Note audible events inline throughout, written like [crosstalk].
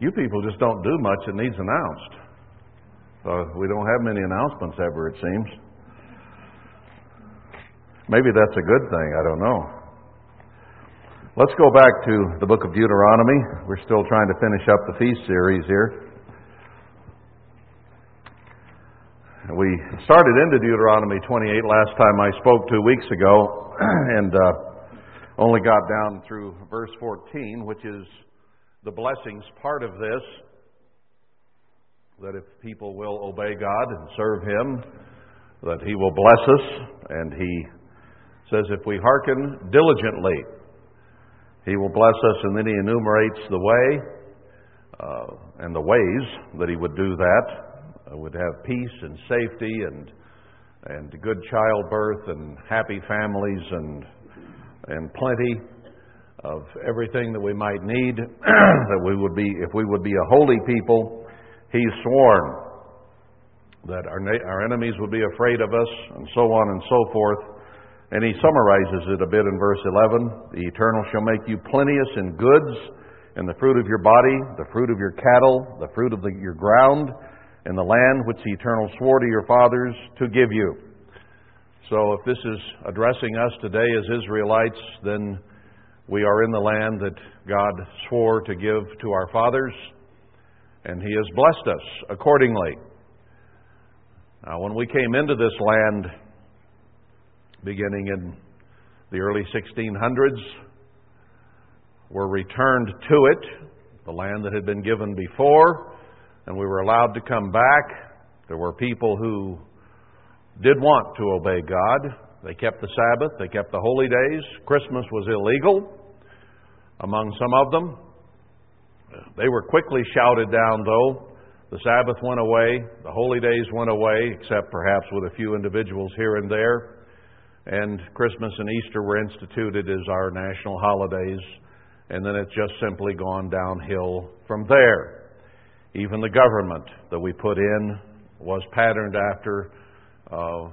You people just don't do much that needs announced. We don't have many announcements ever, it seems. Maybe that's a good thing, I don't know. Let's go back to the book of Deuteronomy. We're still trying to finish up the feast series here. We started into Deuteronomy 28 last time I spoke two weeks ago, [clears throat] and uh, only got down through verse 14, which is the blessings part of this. That if people will obey God and serve Him, that He will bless us. And He says, if we hearken diligently, He will bless us. And then He enumerates the way uh, and the ways that He would do that uh, would have peace and safety and and good childbirth and happy families and and plenty of everything that we might need [clears throat] that we would be if we would be a holy people he's sworn that our our enemies would be afraid of us and so on and so forth and he summarizes it a bit in verse 11 the eternal shall make you plenteous in goods and the fruit of your body the fruit of your cattle the fruit of the, your ground in the land which the Eternal swore to your fathers to give you. So, if this is addressing us today as Israelites, then we are in the land that God swore to give to our fathers, and He has blessed us accordingly. Now, when we came into this land, beginning in the early 1600s, were returned to it, the land that had been given before, and we were allowed to come back. There were people who did want to obey God. They kept the Sabbath, they kept the holy days. Christmas was illegal among some of them. They were quickly shouted down, though. The Sabbath went away, the holy days went away, except perhaps with a few individuals here and there. And Christmas and Easter were instituted as our national holidays, and then it's just simply gone downhill from there. Even the government that we put in was patterned after uh,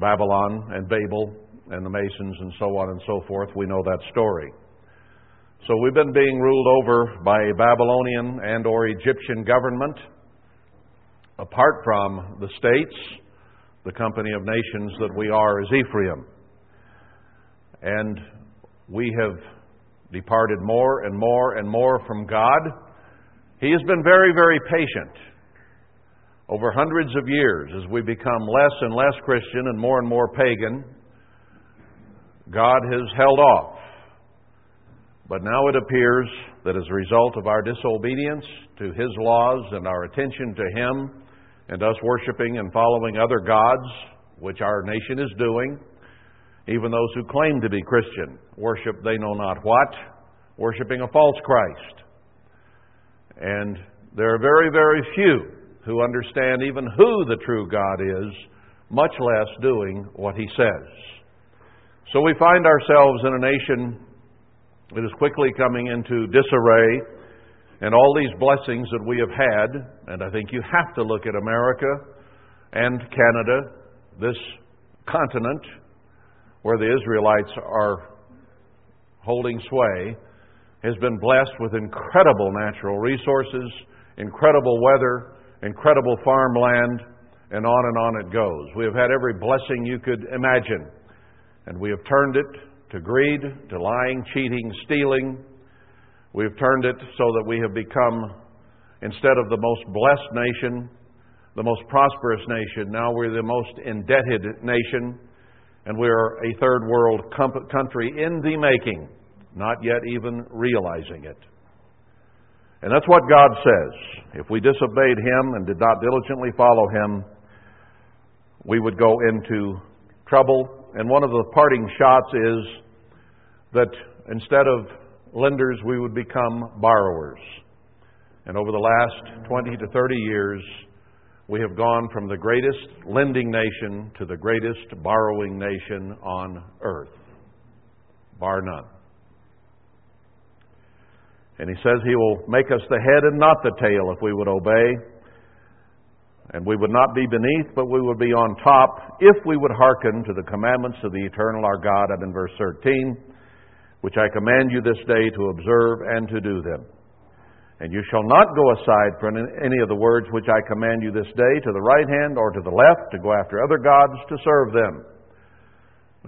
Babylon and Babel and the Masons and so on and so forth. We know that story. So we've been being ruled over by a Babylonian and or Egyptian government apart from the states, the company of nations that we are as Ephraim. And we have departed more and more and more from God he has been very, very patient over hundreds of years as we become less and less Christian and more and more pagan. God has held off. But now it appears that as a result of our disobedience to His laws and our attention to Him and us worshiping and following other gods, which our nation is doing, even those who claim to be Christian worship they know not what, worshiping a false Christ. And there are very, very few who understand even who the true God is, much less doing what He says. So we find ourselves in a nation that is quickly coming into disarray, and all these blessings that we have had, and I think you have to look at America and Canada, this continent where the Israelites are holding sway, has been blessed with incredible natural resources, incredible weather, incredible farmland, and on and on it goes. We have had every blessing you could imagine, and we have turned it to greed, to lying, cheating, stealing. We have turned it so that we have become, instead of the most blessed nation, the most prosperous nation, now we're the most indebted nation, and we're a third world country in the making not yet even realizing it. And that's what God says. If we disobeyed Him and did not diligently follow Him, we would go into trouble. And one of the parting shots is that instead of lenders, we would become borrowers. And over the last 20 to 30 years, we have gone from the greatest lending nation to the greatest borrowing nation on earth, bar none. And he says he will make us the head and not the tail if we would obey. And we would not be beneath, but we would be on top if we would hearken to the commandments of the eternal our God. And in verse 13, which I command you this day to observe and to do them. And you shall not go aside from any of the words which I command you this day to the right hand or to the left to go after other gods to serve them.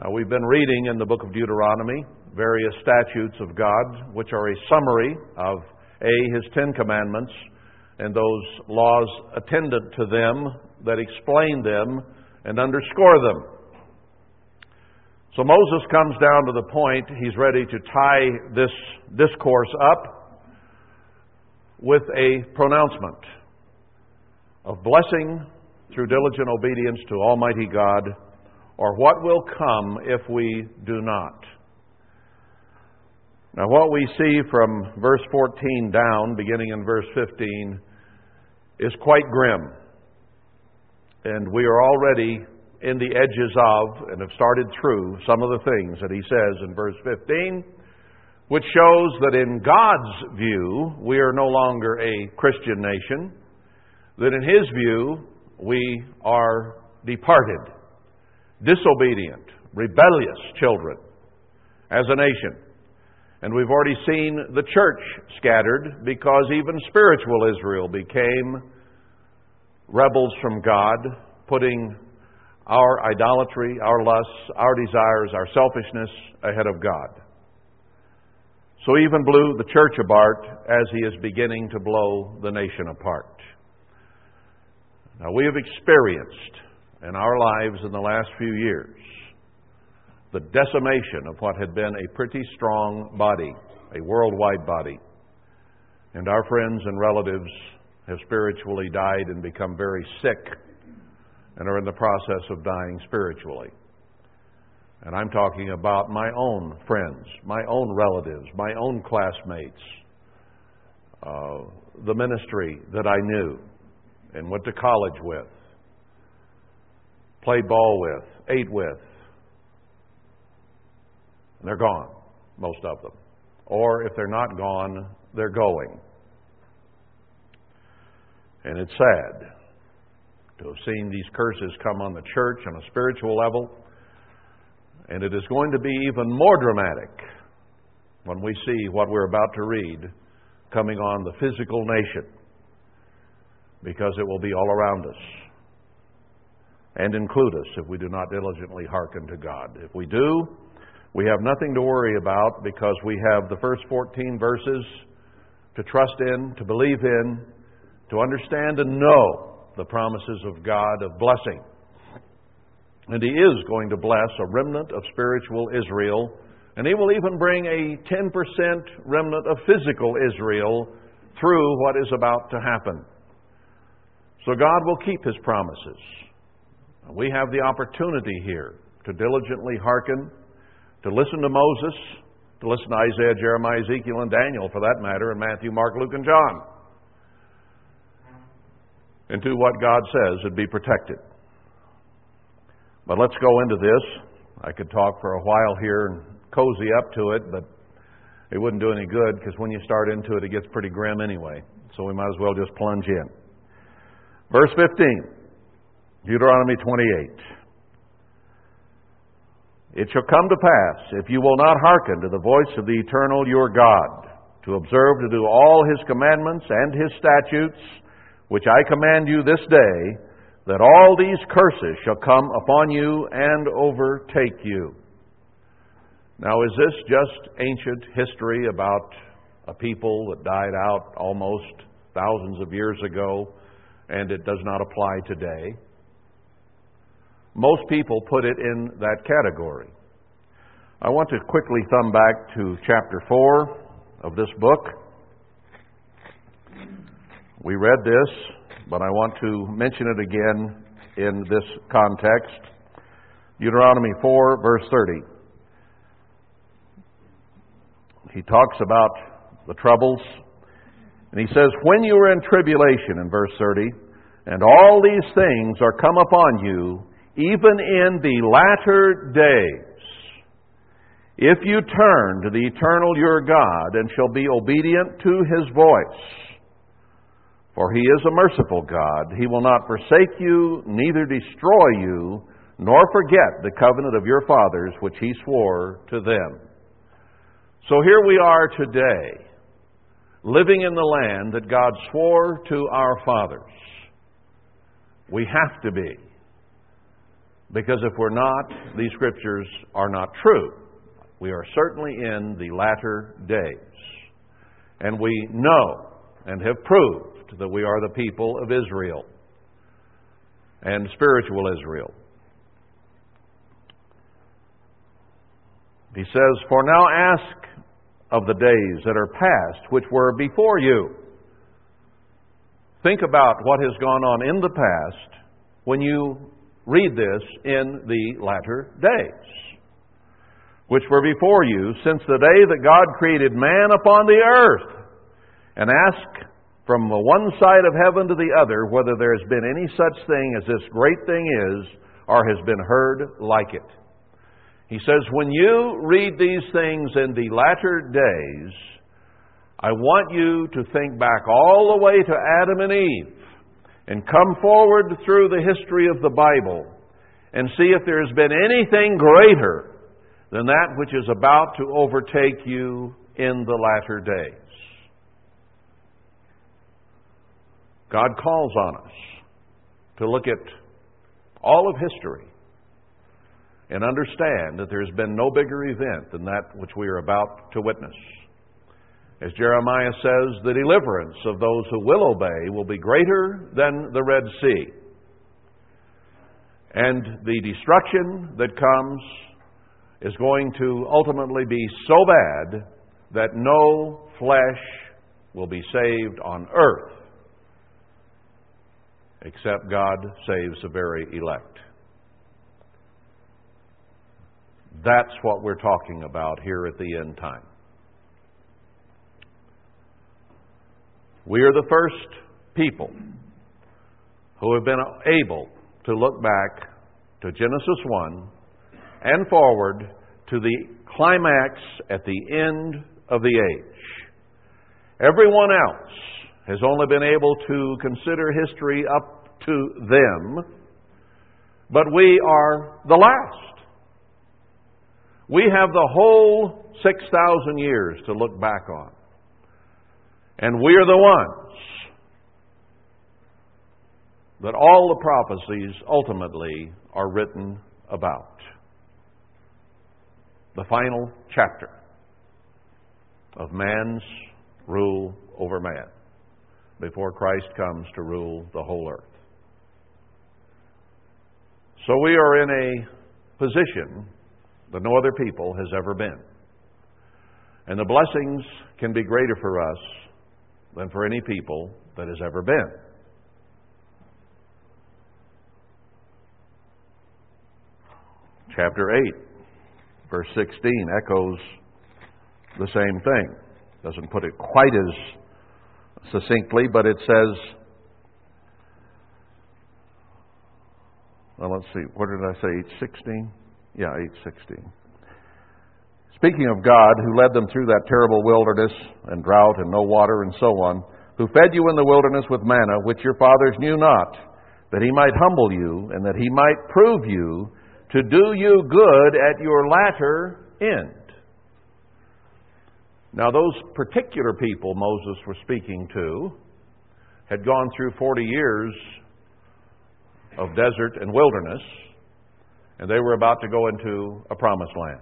Now, we've been reading in the book of Deuteronomy various statutes of God, which are a summary of A, His Ten Commandments, and those laws attendant to them that explain them and underscore them. So Moses comes down to the point, he's ready to tie this discourse up with a pronouncement of blessing through diligent obedience to Almighty God, or what will come if we do not. Now, what we see from verse 14 down, beginning in verse 15, is quite grim. And we are already in the edges of and have started through some of the things that he says in verse 15, which shows that in God's view, we are no longer a Christian nation, that in his view, we are departed, disobedient, rebellious children as a nation. And we've already seen the church scattered because even spiritual Israel became rebels from God, putting our idolatry, our lusts, our desires, our selfishness ahead of God. So even blew the church apart as he is beginning to blow the nation apart. Now we have experienced in our lives in the last few years the decimation of what had been a pretty strong body, a worldwide body. And our friends and relatives have spiritually died and become very sick and are in the process of dying spiritually. And I'm talking about my own friends, my own relatives, my own classmates, uh, the ministry that I knew and went to college with, played ball with, ate with, and they're gone, most of them. Or if they're not gone, they're going. And it's sad to have seen these curses come on the church on a spiritual level. And it is going to be even more dramatic when we see what we're about to read coming on the physical nation, because it will be all around us and include us if we do not diligently hearken to God. If we do, we have nothing to worry about because we have the first 14 verses to trust in, to believe in, to understand and know the promises of God of blessing. And He is going to bless a remnant of spiritual Israel, and He will even bring a 10% remnant of physical Israel through what is about to happen. So God will keep His promises. We have the opportunity here to diligently hearken to listen to Moses, to listen to Isaiah, Jeremiah, Ezekiel, and Daniel, for that matter, and Matthew, Mark, Luke, and John, and do what God says and be protected. But let's go into this. I could talk for a while here and cozy up to it, but it wouldn't do any good because when you start into it, it gets pretty grim anyway. So we might as well just plunge in. Verse 15, Deuteronomy 28. It shall come to pass, if you will not hearken to the voice of the eternal your God, to observe to do all his commandments and his statutes, which I command you this day, that all these curses shall come upon you and overtake you. Now, is this just ancient history about a people that died out almost thousands of years ago and it does not apply today? Most people put it in that category. I want to quickly thumb back to chapter 4 of this book. We read this, but I want to mention it again in this context. Deuteronomy 4, verse 30. He talks about the troubles, and he says, When you are in tribulation, in verse 30, and all these things are come upon you, even in the latter days, if you turn to the eternal your God and shall be obedient to his voice, for he is a merciful God, he will not forsake you, neither destroy you, nor forget the covenant of your fathers which he swore to them. So here we are today, living in the land that God swore to our fathers. We have to be. Because if we're not, these scriptures are not true. We are certainly in the latter days. And we know and have proved that we are the people of Israel and spiritual Israel. He says, For now ask of the days that are past, which were before you. Think about what has gone on in the past when you read this in the latter days, which were before you since the day that God created man upon the earth, and ask from the one side of heaven to the other whether there has been any such thing as this great thing is, or has been heard like it. He says, When you read these things in the latter days, I want you to think back all the way to Adam and Eve and come forward through the history of the Bible and see if there has been anything greater than that which is about to overtake you in the latter days. God calls on us to look at all of history and understand that there's been no bigger event than that which we are about to witness. As Jeremiah says, the deliverance of those who will obey will be greater than the Red Sea. And the destruction that comes is going to ultimately be so bad that no flesh will be saved on earth except God saves the very elect. That's what we're talking about here at the end time. We are the first people who have been able to look back to Genesis 1 and forward to the climax at the end of the age. Everyone else has only been able to consider history up to them, but we are the last. We have the whole 6,000 years to look back on. And we are the ones that all the prophecies ultimately are written about. The final chapter of man's rule over man before Christ comes to rule the whole earth. So we are in a position that no other people has ever been. And the blessings can be greater for us than for any people that has ever been. Chapter 8, verse 16 echoes the same thing. Doesn't put it quite as succinctly, but it says, well, let's see, what did I say, 816? Yeah, 816. Speaking of God, who led them through that terrible wilderness and drought and no water and so on, who fed you in the wilderness with manna, which your fathers knew not, that he might humble you and that he might prove you to do you good at your latter end. Now, those particular people Moses was speaking to had gone through 40 years of desert and wilderness and they were about to go into a promised land.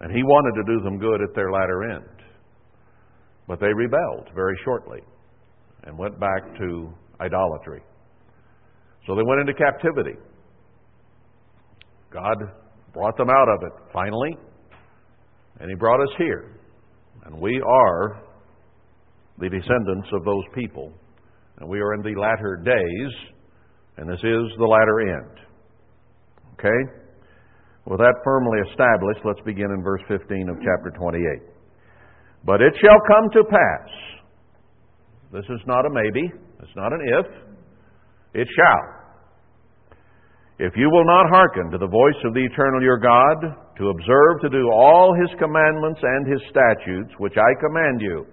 And he wanted to do them good at their latter end. But they rebelled very shortly and went back to idolatry. So they went into captivity. God brought them out of it finally, and He brought us here. And we are the descendants of those people. And we are in the latter days and this is the latter end. Okay? With that firmly established, let's begin in verse 15 of chapter 28. But it shall come to pass. This is not a maybe. It's not an if. It shall. If you will not hearken to the voice of the eternal your God, to observe to do all his commandments and his statutes, which I command you,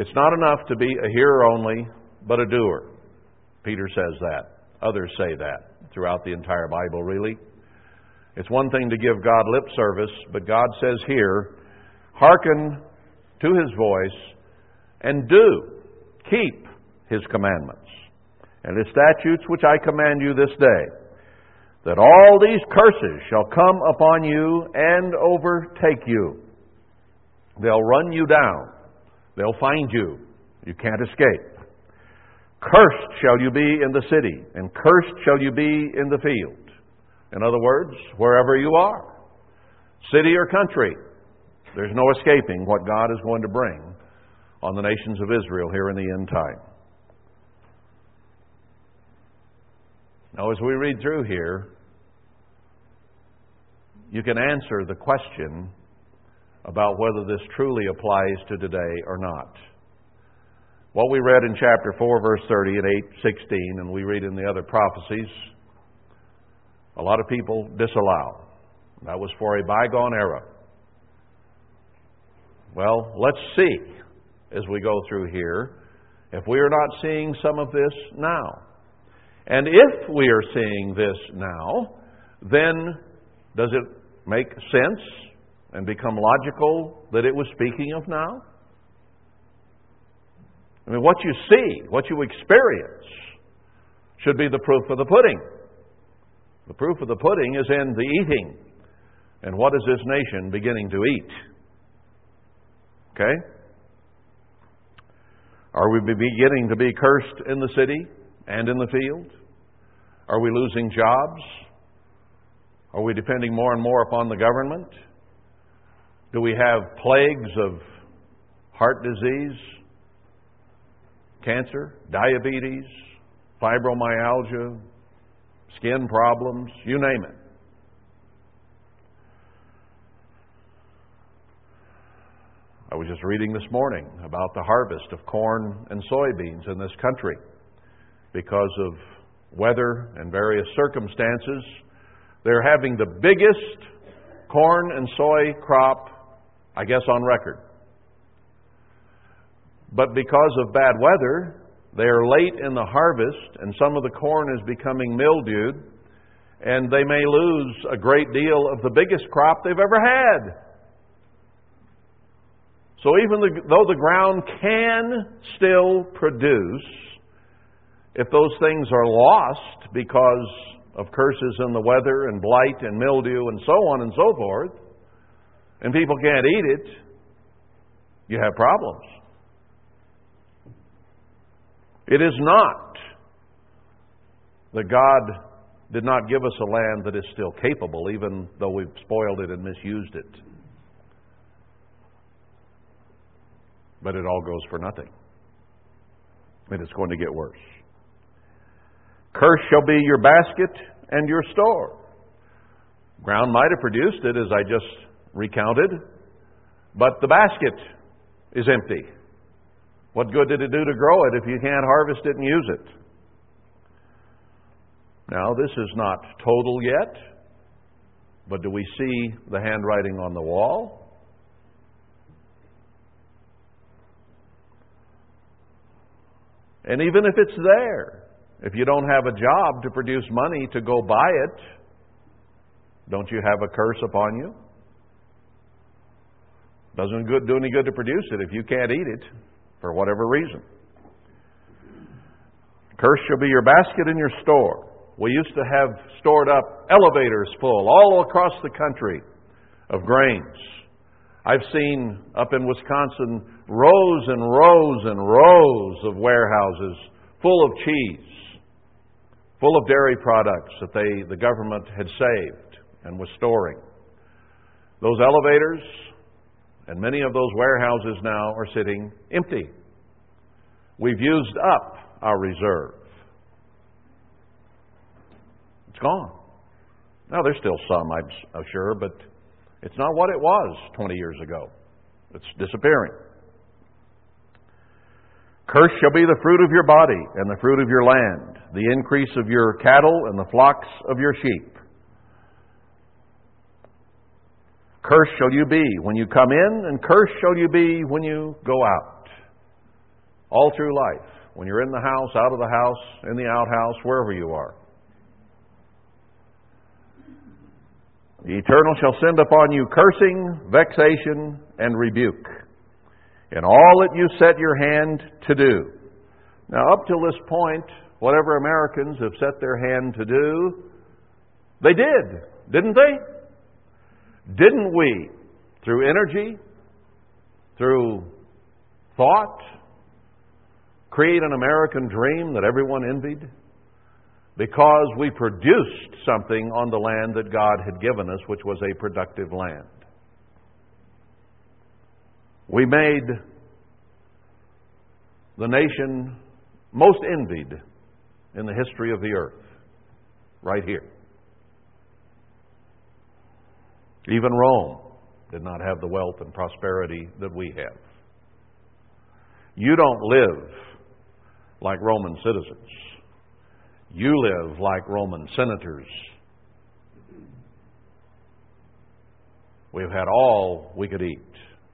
it's not enough to be a hearer only, but a doer. Peter says that. Others say that throughout the entire Bible, really. It's one thing to give God lip service, but God says here, hearken to his voice and do, keep his commandments and his statutes which I command you this day, that all these curses shall come upon you and overtake you. They'll run you down. They'll find you. You can't escape. Cursed shall you be in the city, and cursed shall you be in the field. In other words, wherever you are, city or country, there's no escaping what God is going to bring on the nations of Israel here in the end time. Now, as we read through here, you can answer the question about whether this truly applies to today or not. What we read in chapter 4, verse 30 and 8, 16, and we read in the other prophecies, a lot of people disallow. That was for a bygone era. Well, let's see as we go through here if we are not seeing some of this now. And if we are seeing this now, then does it make sense and become logical that it was speaking of now? I mean, what you see, what you experience, should be the proof of the pudding. The proof of the pudding is in the eating. And what is this nation beginning to eat? Okay? Are we beginning to be cursed in the city and in the field? Are we losing jobs? Are we depending more and more upon the government? Do we have plagues of heart disease, cancer, diabetes, fibromyalgia, skin problems, you name it? I was just reading this morning about the harvest of corn and soybeans in this country because of weather and various circumstances. They're having the biggest corn and soy crop, I guess, on record. But because of bad weather, they are late in the harvest, and some of the corn is becoming mildewed, and they may lose a great deal of the biggest crop they've ever had. So even though the ground can still produce, if those things are lost because of curses in the weather and blight and mildew and so on and so forth, and people can't eat it, you have problems. It is not that God did not give us a land that is still capable, even though we've spoiled it and misused it. but it all goes for nothing. And it's going to get worse. Curse shall be your basket and your store. Ground might have produced it, as I just recounted, but the basket is empty. What good did it do to grow it if you can't harvest it and use it? Now, this is not total yet, but do we see the handwriting on the wall? And even if it's there, if you don't have a job to produce money to go buy it, don't you have a curse upon you? Doesn't good, do any good to produce it if you can't eat it for whatever reason. Curse shall be your basket and your store. We used to have stored up elevators full all across the country of grains. I've seen up in Wisconsin rows and rows and rows of warehouses full of cheese, full of dairy products that they, the government had saved and was storing. Those elevators and many of those warehouses now are sitting empty. We've used up our reserve. It's gone. Now, there's still some, I'm uh, sure, but it's not what it was 20 years ago. It's disappearing. Cursed shall be the fruit of your body and the fruit of your land, the increase of your cattle and the flocks of your sheep. Cursed shall you be when you come in, and cursed shall you be when you go out. All through life. When you're in the house, out of the house, in the outhouse, wherever you are. The Eternal shall send upon you cursing, vexation, and rebuke in all that you set your hand to do. Now, up till this point, whatever Americans have set their hand to do, they did, didn't they? Didn't we, through energy, through thought, create an American dream that everyone envied? Because we produced something on the land that God had given us, which was a productive land. We made the nation most envied in the history of the earth, right here. Even Rome did not have the wealth and prosperity that we have. You don't live like Roman citizens. You live like Roman senators. We've had all we could eat,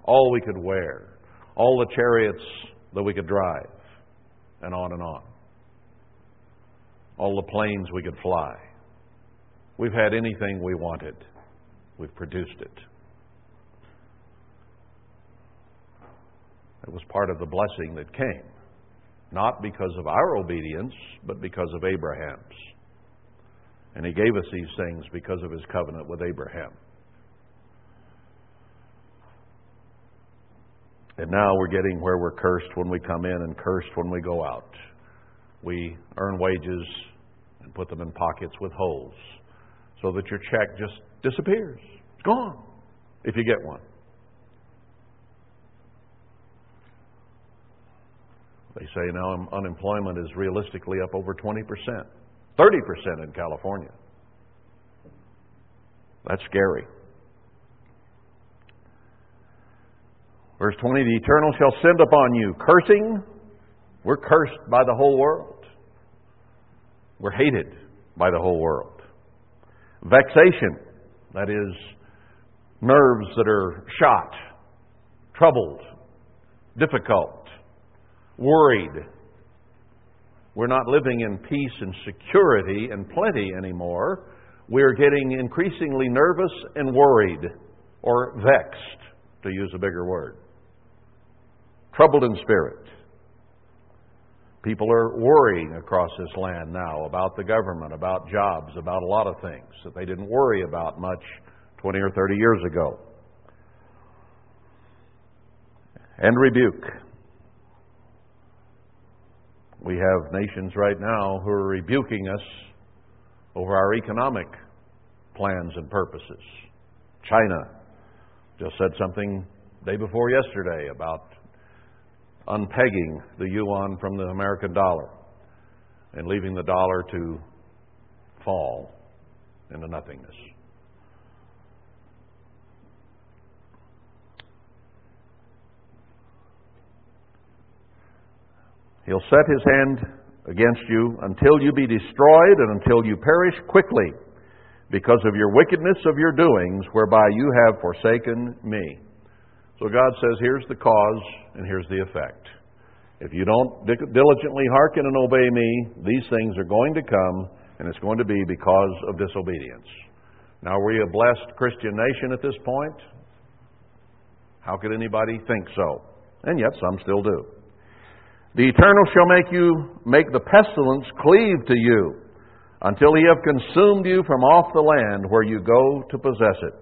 all we could wear, all the chariots that we could drive, and on and on. All the planes we could fly. We've had anything we wanted. We've produced it. It was part of the blessing that came, not because of our obedience, but because of Abraham's. And he gave us these things because of his covenant with Abraham. And now we're getting where we're cursed when we come in and cursed when we go out. We earn wages and put them in pockets with holes so that your check just disappears. It's gone if you get one. They say now unemployment is realistically up over 20%, 30% in California. That's scary. Verse 20 The Eternal shall send upon you cursing. We're cursed by the whole world. We're hated by the whole world. Vexation, that is, nerves that are shot, troubled, difficult, worried. We're not living in peace and security and plenty anymore. We're getting increasingly nervous and worried, or vexed, to use a bigger word troubled in spirit. People are worrying across this land now about the government, about jobs, about a lot of things that they didn't worry about much 20 or 30 years ago. And rebuke. We have nations right now who are rebuking us over our economic plans and purposes. China just said something day before yesterday about unpegging the yuan from the American dollar and leaving the dollar to fall into nothingness. He'll set his hand against you until you be destroyed and until you perish quickly because of your wickedness of your doings, whereby you have forsaken me. So God says, here's the cause and here's the effect. If you don't diligently hearken and obey me, these things are going to come, and it's going to be because of disobedience. Now, are we a blessed Christian nation at this point? How could anybody think so? And yet some still do. The Eternal shall make you make the pestilence cleave to you until he have consumed you from off the land where you go to possess it.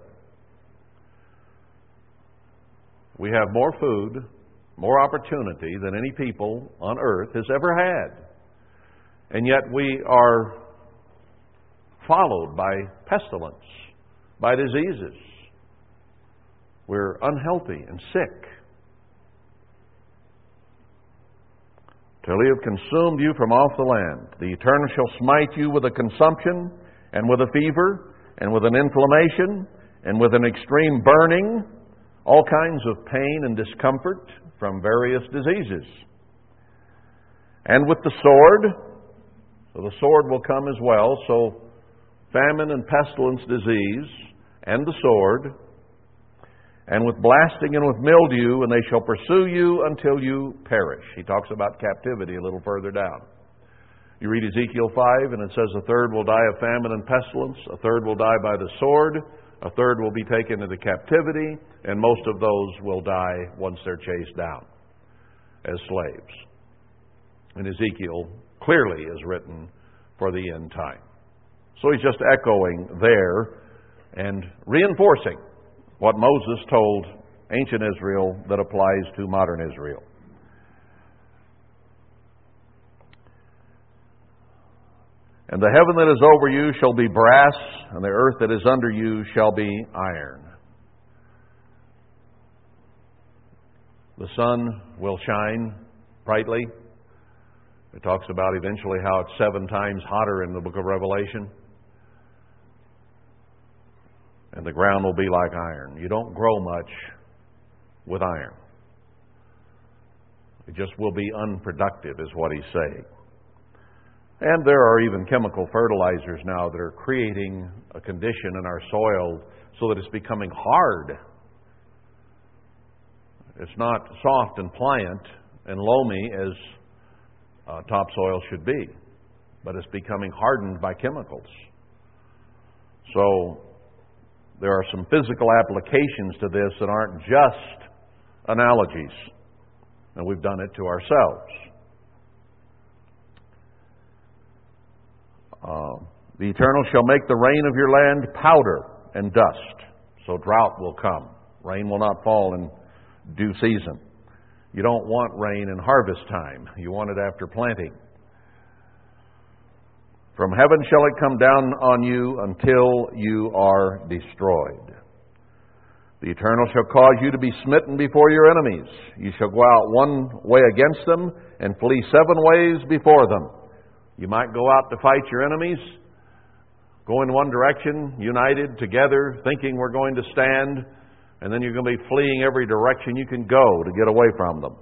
We have more food, more opportunity than any people on earth has ever had. And yet we are followed by pestilence, by diseases. We're unhealthy and sick. Till he have consumed you from off the land. The Eternal shall smite you with a consumption, and with a fever, and with an inflammation, and with an extreme burning, all kinds of pain and discomfort from various diseases. And with the sword, so the sword will come as well, so famine and pestilence, disease, and the sword, and with blasting and with mildew, and they shall pursue you until you perish. He talks about captivity a little further down. You read Ezekiel 5, and it says a third will die of famine and pestilence, a third will die by the sword, a third will be taken into captivity, and most of those will die once they're chased down as slaves. And Ezekiel clearly is written for the end time. So he's just echoing there and reinforcing what Moses told ancient Israel that applies to modern Israel. And the heaven that is over you shall be brass, and the earth that is under you shall be iron. The sun will shine brightly. It talks about eventually how it's seven times hotter in the book of Revelation. And the ground will be like iron. You don't grow much with iron. It just will be unproductive, is what he's saying. And there are even chemical fertilizers now that are creating a condition in our soil so that it's becoming hard. It's not soft and pliant and loamy as uh, topsoil should be, but it's becoming hardened by chemicals. So there are some physical applications to this that aren't just analogies, and we've done it to ourselves. Uh, the Eternal shall make the rain of your land powder and dust, so drought will come. Rain will not fall in due season. You don't want rain in harvest time, you want it after planting. From heaven shall it come down on you until you are destroyed. The Eternal shall cause you to be smitten before your enemies. You shall go out one way against them and flee seven ways before them. You might go out to fight your enemies, go in one direction, united, together, thinking we're going to stand, and then you're going to be fleeing every direction you can go to get away from them.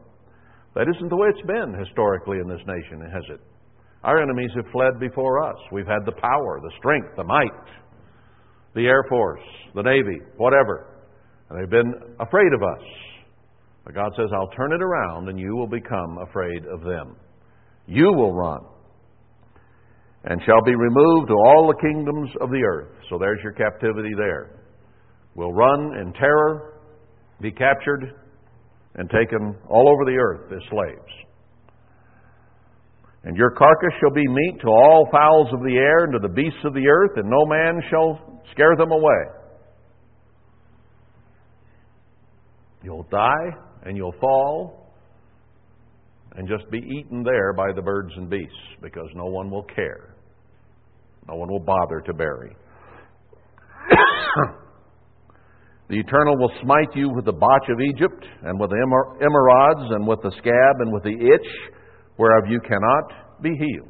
That isn't the way it's been historically in this nation, has it? Our enemies have fled before us. We've had the power, the strength, the might, the Air Force, the Navy, whatever. And they've been afraid of us. But God says, I'll turn it around and you will become afraid of them. You will run and shall be removed to all the kingdoms of the earth. So there's your captivity there. Will run in terror, be captured, and taken all over the earth as slaves. And your carcass shall be meat to all fowls of the air and to the beasts of the earth, and no man shall scare them away. You'll die and you'll fall and just be eaten there by the birds and beasts because no one will care. No one will bother to bury. [coughs] the Eternal will smite you with the botch of Egypt, and with the emerods, and with the scab, and with the itch, whereof you cannot be healed.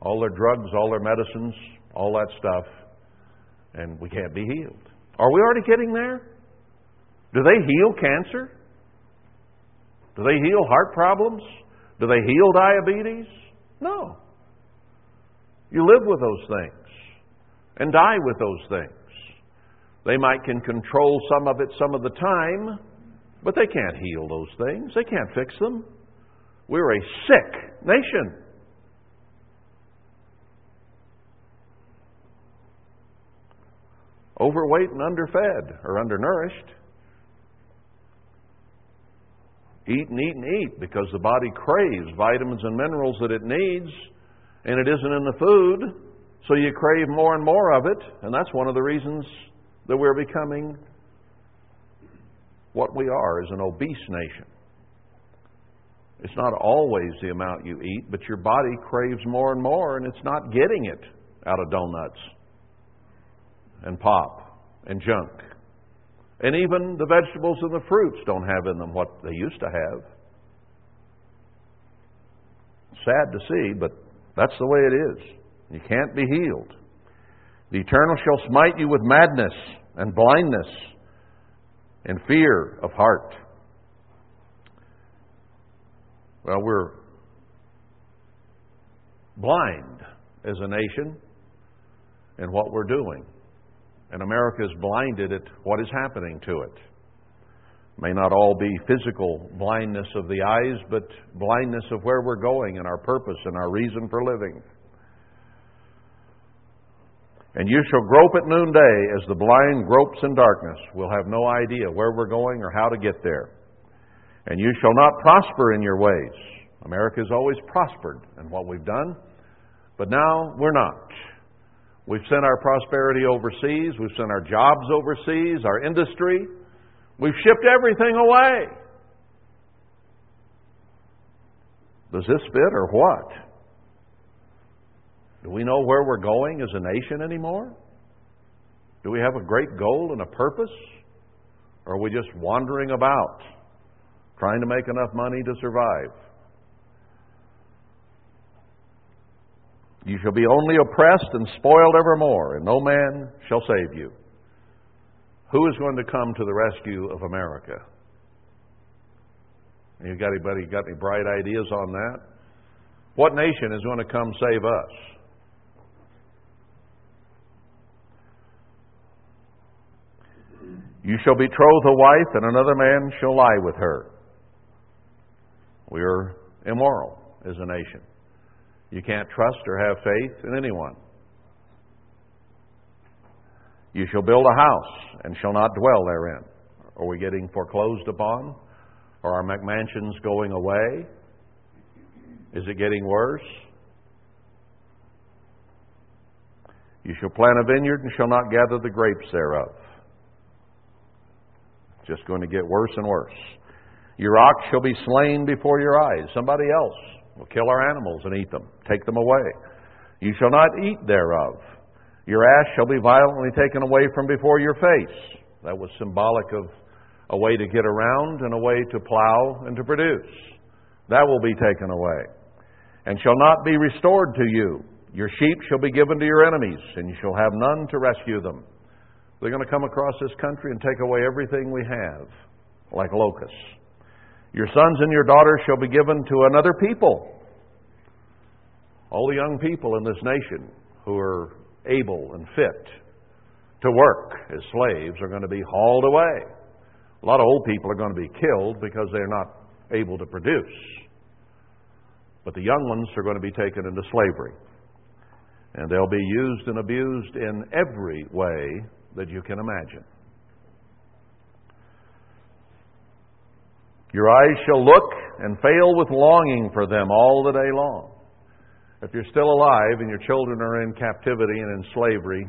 All their drugs, all their medicines, all that stuff, and we can't be healed. Are we already getting there? Do they heal cancer? Do they heal heart problems? Do they heal diabetes? No. You live with those things and die with those things. They might can control some of it some of the time, but they can't heal those things. They can't fix them. We're a sick nation. Overweight and underfed or undernourished. Eat and eat and eat because the body craves vitamins and minerals that it needs and it isn't in the food, so you crave more and more of it, and that's one of the reasons that we're becoming what we are as an obese nation. It's not always the amount you eat, but your body craves more and more, and it's not getting it out of donuts and pop and junk. And even the vegetables and the fruits don't have in them what they used to have. Sad to see, but that's the way it is. You can't be healed. The Eternal shall smite you with madness and blindness and fear of heart. Well, we're blind as a nation in what we're doing. And America is blinded at what is happening to it may not all be physical blindness of the eyes, but blindness of where we're going and our purpose and our reason for living. And you shall grope at noonday as the blind gropes in darkness. We'll have no idea where we're going or how to get there. And you shall not prosper in your ways. America's always prospered in what we've done, but now we're not. We've sent our prosperity overseas. We've sent our jobs overseas, our industry. We've shipped everything away. Does this fit or what? Do we know where we're going as a nation anymore? Do we have a great goal and a purpose? Or are we just wandering about, trying to make enough money to survive? You shall be only oppressed and spoiled evermore, and no man shall save you. Who is going to come to the rescue of America? You got anybody got any bright ideas on that? What nation is going to come save us? You shall betroth a wife, and another man shall lie with her. We are immoral as a nation. You can't trust or have faith in anyone. You shall build a house and shall not dwell therein. Are we getting foreclosed upon? Are our McMansions going away? Is it getting worse? You shall plant a vineyard and shall not gather the grapes thereof. It's just going to get worse and worse. Your ox shall be slain before your eyes. Somebody else will kill our animals and eat them, take them away. You shall not eat thereof. Your ass shall be violently taken away from before your face. That was symbolic of a way to get around and a way to plow and to produce. That will be taken away. And shall not be restored to you. Your sheep shall be given to your enemies, and you shall have none to rescue them. They're going to come across this country and take away everything we have, like locusts. Your sons and your daughters shall be given to another people. All the young people in this nation who are able and fit to work as slaves are going to be hauled away. A lot of old people are going to be killed because they're not able to produce. But the young ones are going to be taken into slavery. And they'll be used and abused in every way that you can imagine. Your eyes shall look and fail with longing for them all the day long. If you're still alive and your children are in captivity and in slavery,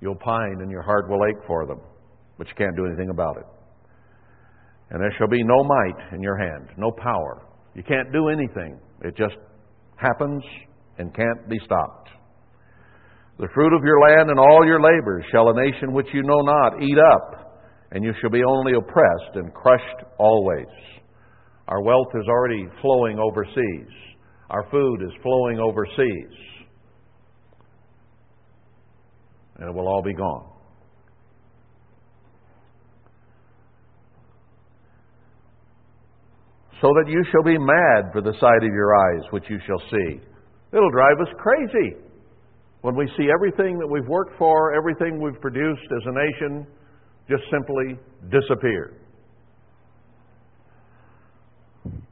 you'll pine and your heart will ache for them, but you can't do anything about it. And there shall be no might in your hand, no power. You can't do anything. It just happens and can't be stopped. The fruit of your land and all your labors shall a nation which you know not eat up and you shall be only oppressed and crushed always. Our wealth is already flowing overseas. Our food is flowing overseas. And it will all be gone. So that you shall be mad for the sight of your eyes, which you shall see. It'll drive us crazy when we see everything that we've worked for, everything we've produced as a nation just simply disappear.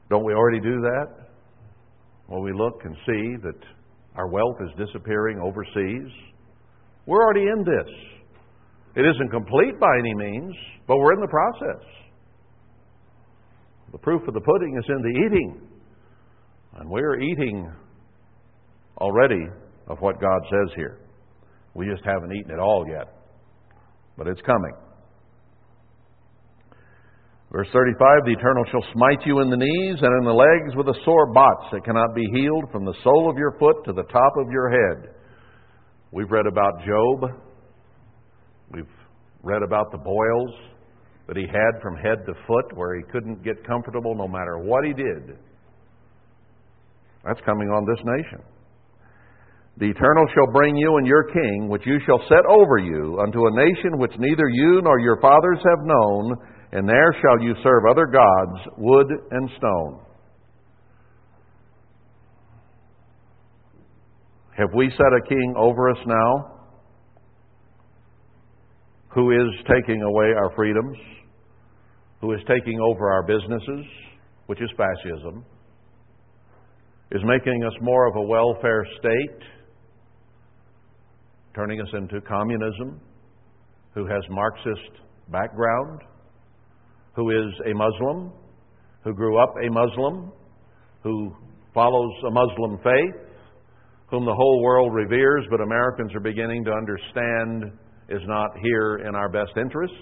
Don't we already do that? When we look and see that our wealth is disappearing overseas, we're already in this. It isn't complete by any means, but we're in the process. The proof of the pudding is in the eating. And we're eating already of what God says here. We just haven't eaten it all yet. But it's coming. Verse 35 The Eternal shall smite you in the knees and in the legs with a sore botch that cannot be healed from the sole of your foot to the top of your head. We've read about Job. We've read about the boils that he had from head to foot where he couldn't get comfortable no matter what he did. That's coming on this nation. The Eternal shall bring you and your king, which you shall set over you, unto a nation which neither you nor your fathers have known and there shall you serve other gods, wood and stone. Have we set a king over us now who is taking away our freedoms, who is taking over our businesses, which is fascism, is making us more of a welfare state, turning us into communism, who has Marxist background, who is a Muslim, who grew up a Muslim, who follows a Muslim faith, whom the whole world reveres, but Americans are beginning to understand is not here in our best interests,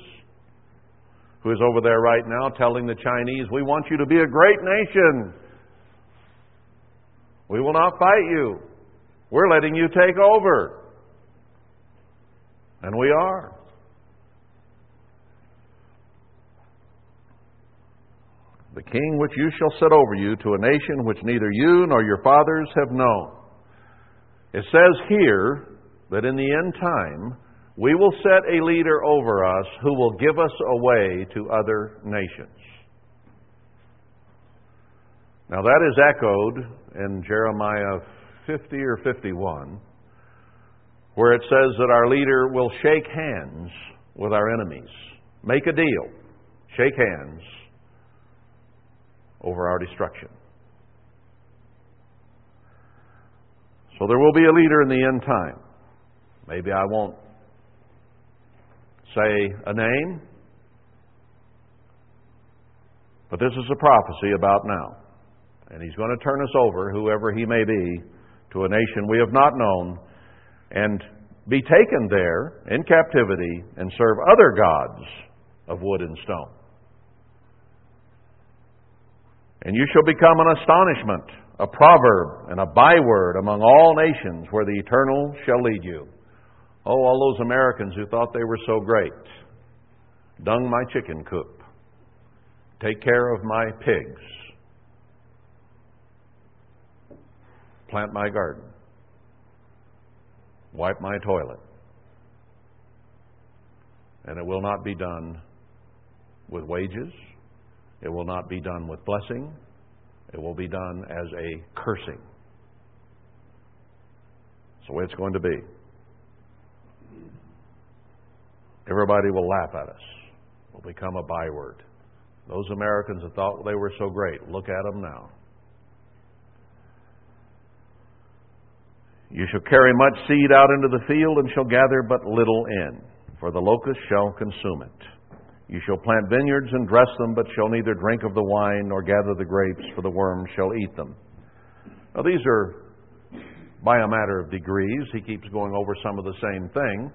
who is over there right now telling the Chinese, We want you to be a great nation. We will not fight you. We're letting you take over. And we are. The king which you shall set over you to a nation which neither you nor your fathers have known. It says here that in the end time, we will set a leader over us who will give us away to other nations. Now, that is echoed in Jeremiah 50 or 51, where it says that our leader will shake hands with our enemies, make a deal, shake hands over our destruction. So there will be a leader in the end time. Maybe I won't say a name, but this is a prophecy about now. And he's going to turn us over, whoever he may be, to a nation we have not known, and be taken there in captivity and serve other gods of wood and stone. And you shall become an astonishment, a proverb, and a byword among all nations where the eternal shall lead you. Oh, all those Americans who thought they were so great. Dung my chicken coop. Take care of my pigs. Plant my garden. Wipe my toilet. And it will not be done with wages it will not be done with blessing. It will be done as a cursing. That's the way it's going to be. Everybody will laugh at us. It will become a byword. Those Americans that thought they were so great, look at them now. You shall carry much seed out into the field and shall gather but little in, for the locust shall consume it. You shall plant vineyards and dress them, but shall neither drink of the wine nor gather the grapes, for the worms shall eat them. Now, these are by a matter of degrees. He keeps going over some of the same thing.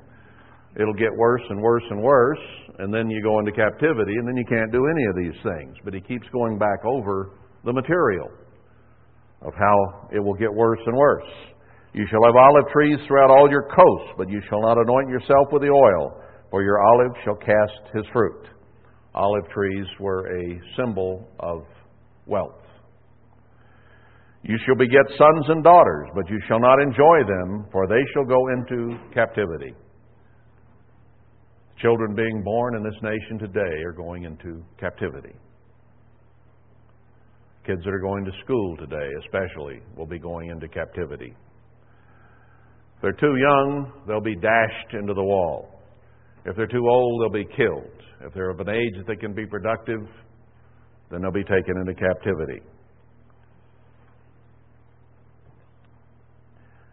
It'll get worse and worse and worse, and then you go into captivity, and then you can't do any of these things. But he keeps going back over the material of how it will get worse and worse. You shall have olive trees throughout all your coasts, but you shall not anoint yourself with the oil for your olive shall cast his fruit. Olive trees were a symbol of wealth. You shall beget sons and daughters, but you shall not enjoy them, for they shall go into captivity. Children being born in this nation today are going into captivity. Kids that are going to school today, especially, will be going into captivity. If they're too young, they'll be dashed into the wall. If they're too old, they'll be killed. If they're of an age that they can be productive, then they'll be taken into captivity.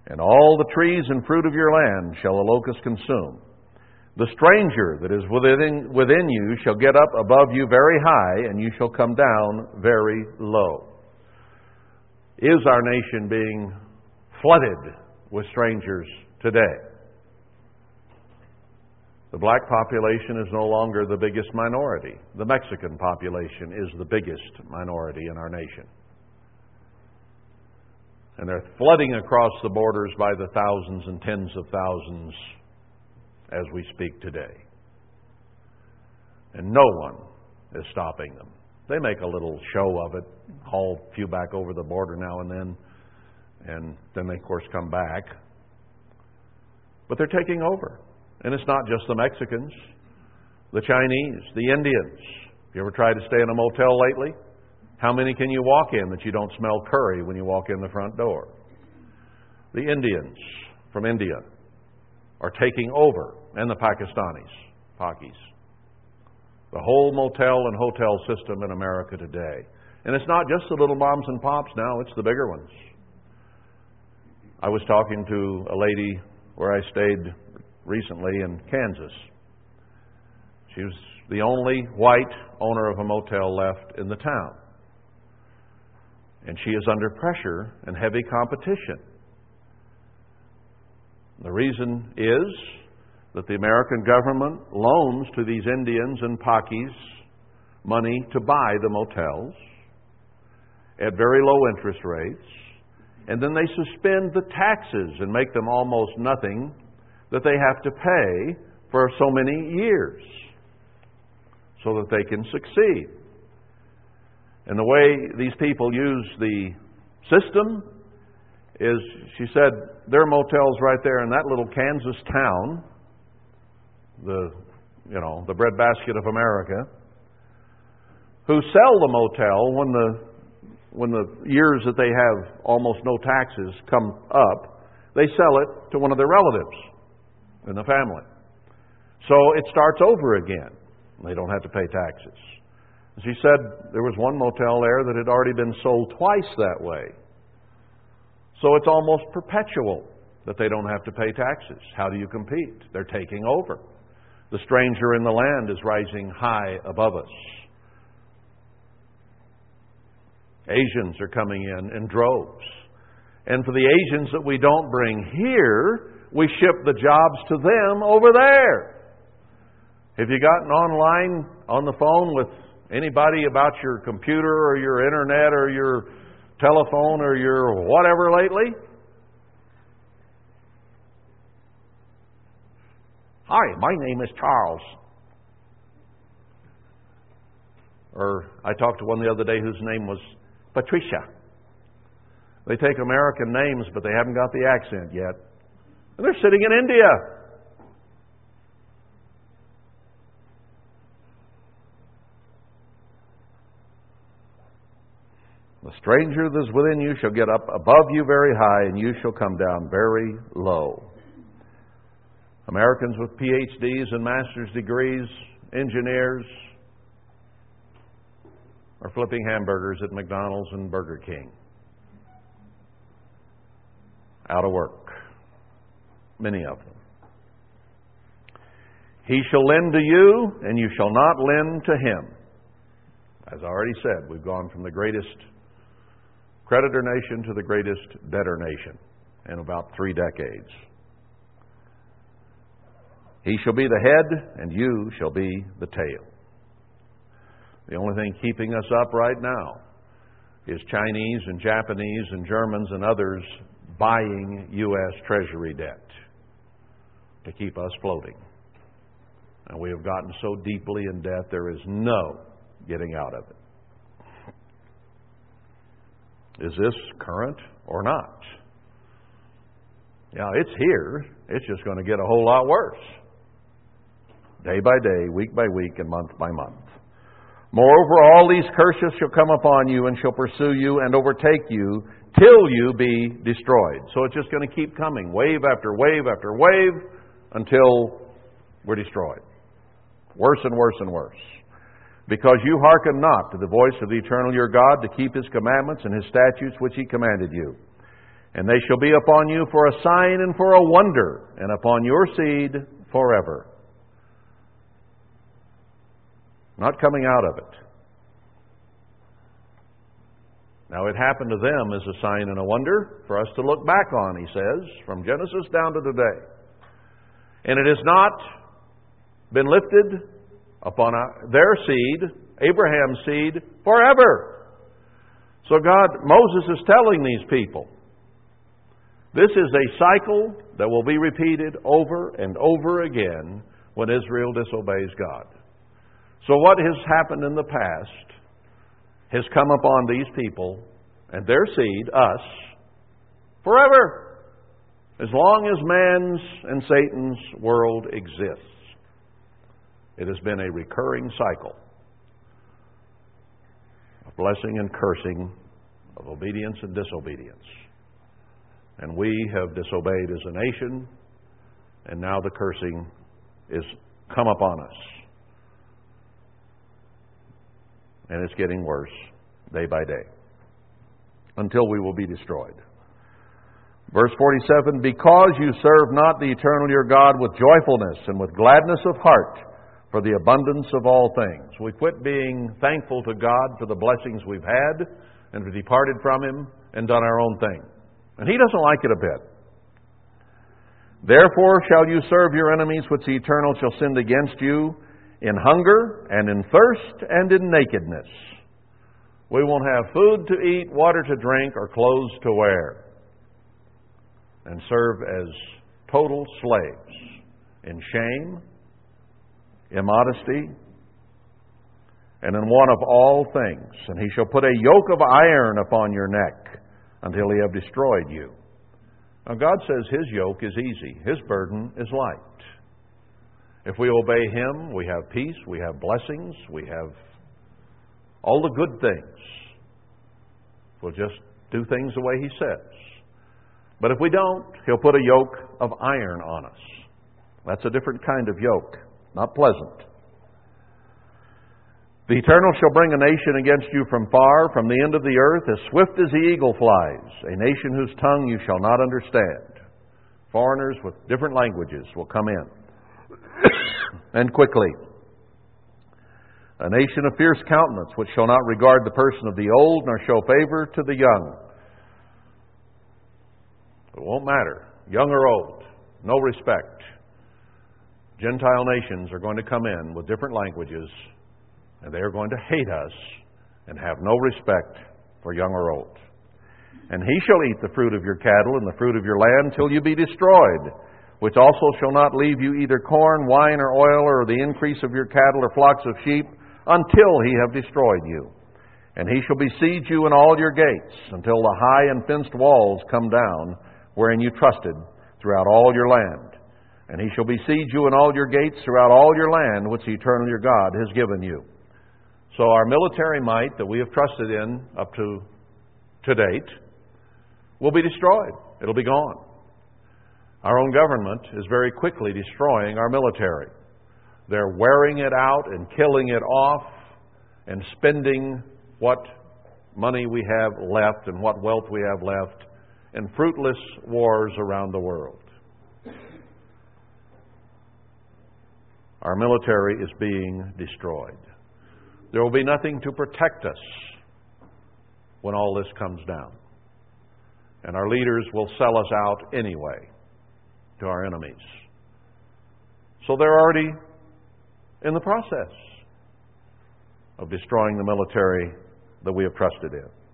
And all the trees and fruit of your land shall a locust consume. The stranger that is within, within you shall get up above you very high, and you shall come down very low. Is our nation being flooded with strangers today? The black population is no longer the biggest minority. The Mexican population is the biggest minority in our nation. And they're flooding across the borders by the thousands and tens of thousands as we speak today. And no one is stopping them. They make a little show of it, haul a few back over the border now and then, and then they, of course, come back. But they're taking over. And it's not just the Mexicans, the Chinese, the Indians. You ever tried to stay in a motel lately? How many can you walk in that you don't smell curry when you walk in the front door? The Indians from India are taking over, and the Pakistanis, Pakis. The whole motel and hotel system in America today. And it's not just the little moms and pops now, it's the bigger ones. I was talking to a lady where I stayed recently in Kansas. She was the only white owner of a motel left in the town. And she is under pressure and heavy competition. The reason is that the American government loans to these Indians and Pakis money to buy the motels at very low interest rates, and then they suspend the taxes and make them almost nothing that they have to pay for so many years so that they can succeed. And the way these people use the system is, she said, there are motels right there in that little Kansas town the, you know, the breadbasket of America, who sell the motel when the, when the years that they have almost no taxes come up, they sell it to one of their relatives in the family. So it starts over again. They don't have to pay taxes. She said there was one motel there that had already been sold twice that way. So it's almost perpetual that they don't have to pay taxes. How do you compete? They're taking over. The stranger in the land is rising high above us. Asians are coming in in droves. And for the Asians that we don't bring here, we ship the jobs to them over there. Have you gotten online on the phone with anybody about your computer or your internet or your telephone or your whatever lately? Hi, my name is Charles. Or I talked to one the other day whose name was Patricia. They take American names, but they haven't got the accent yet. And they're sitting in India. The stranger that is within you shall get up above you very high, and you shall come down very low. Americans with PhDs and master's degrees, engineers, are flipping hamburgers at McDonald's and Burger King. Out of work. Many of them. He shall lend to you, and you shall not lend to him. As I already said, we've gone from the greatest creditor nation to the greatest debtor nation in about three decades. He shall be the head, and you shall be the tail. The only thing keeping us up right now is Chinese and Japanese and Germans and others buying U.S. Treasury debt to keep us floating. And we have gotten so deeply in debt, there is no getting out of it. Is this current or not? Yeah, it's here. It's just going to get a whole lot worse day by day, week by week, and month by month. Moreover, all these curses shall come upon you and shall pursue you and overtake you till you be destroyed. So it's just going to keep coming, wave after wave after wave, until we're destroyed. Worse and worse and worse. Because you hearken not to the voice of the eternal your God to keep his commandments and his statutes which he commanded you. And they shall be upon you for a sign and for a wonder, and upon your seed forever not coming out of it. Now, it happened to them as a sign and a wonder for us to look back on, he says, from Genesis down to today. And it has not been lifted upon their seed, Abraham's seed, forever. So, God, Moses is telling these people this is a cycle that will be repeated over and over again when Israel disobeys God. So, what has happened in the past has come upon these people and their seed, us, forever. As long as man's and Satan's world exists, it has been a recurring cycle of blessing and cursing, of obedience and disobedience. And we have disobeyed as a nation, and now the cursing is come upon us and it's getting worse day by day until we will be destroyed. Verse 47 Because you serve not the eternal your God with joyfulness and with gladness of heart for the abundance of all things. We quit being thankful to God for the blessings we've had and have departed from Him and done our own thing. And He doesn't like it a bit. Therefore shall you serve your enemies, which the eternal shall send against you in hunger and in thirst and in nakedness. We won't have food to eat, water to drink, or clothes to wear. And serve as total slaves in shame, immodesty, and in want of all things. And he shall put a yoke of iron upon your neck until he have destroyed you. Now, God says his yoke is easy, his burden is light. If we obey him, we have peace, we have blessings, we have all the good things. We'll just do things the way he says. But if we don't, he'll put a yoke of iron on us. That's a different kind of yoke, not pleasant. The Eternal shall bring a nation against you from far, from the end of the earth, as swift as the eagle flies, a nation whose tongue you shall not understand. Foreigners with different languages will come in. [coughs] and quickly. A nation of fierce countenance, which shall not regard the person of the old, nor show favor to the young. It won't matter, young or old, no respect. Gentile nations are going to come in with different languages and they are going to hate us and have no respect for young or old. And he shall eat the fruit of your cattle and the fruit of your land till you be destroyed, which also shall not leave you either corn, wine, or oil, or the increase of your cattle or flocks of sheep, until he have destroyed you. And he shall besiege you in all your gates, until the high and fenced walls come down, wherein you trusted, throughout all your land. And he shall besiege you in all your gates throughout all your land, which the eternal your God has given you. So our military might that we have trusted in up to to date will be destroyed. It'll be gone. Our own government is very quickly destroying our military. They're wearing it out and killing it off and spending what money we have left and what wealth we have left in fruitless wars around the world. Our military is being destroyed. There will be nothing to protect us when all this comes down. And our leaders will sell us out anyway to our enemies. So they're already in the process of destroying the military that we have trusted in.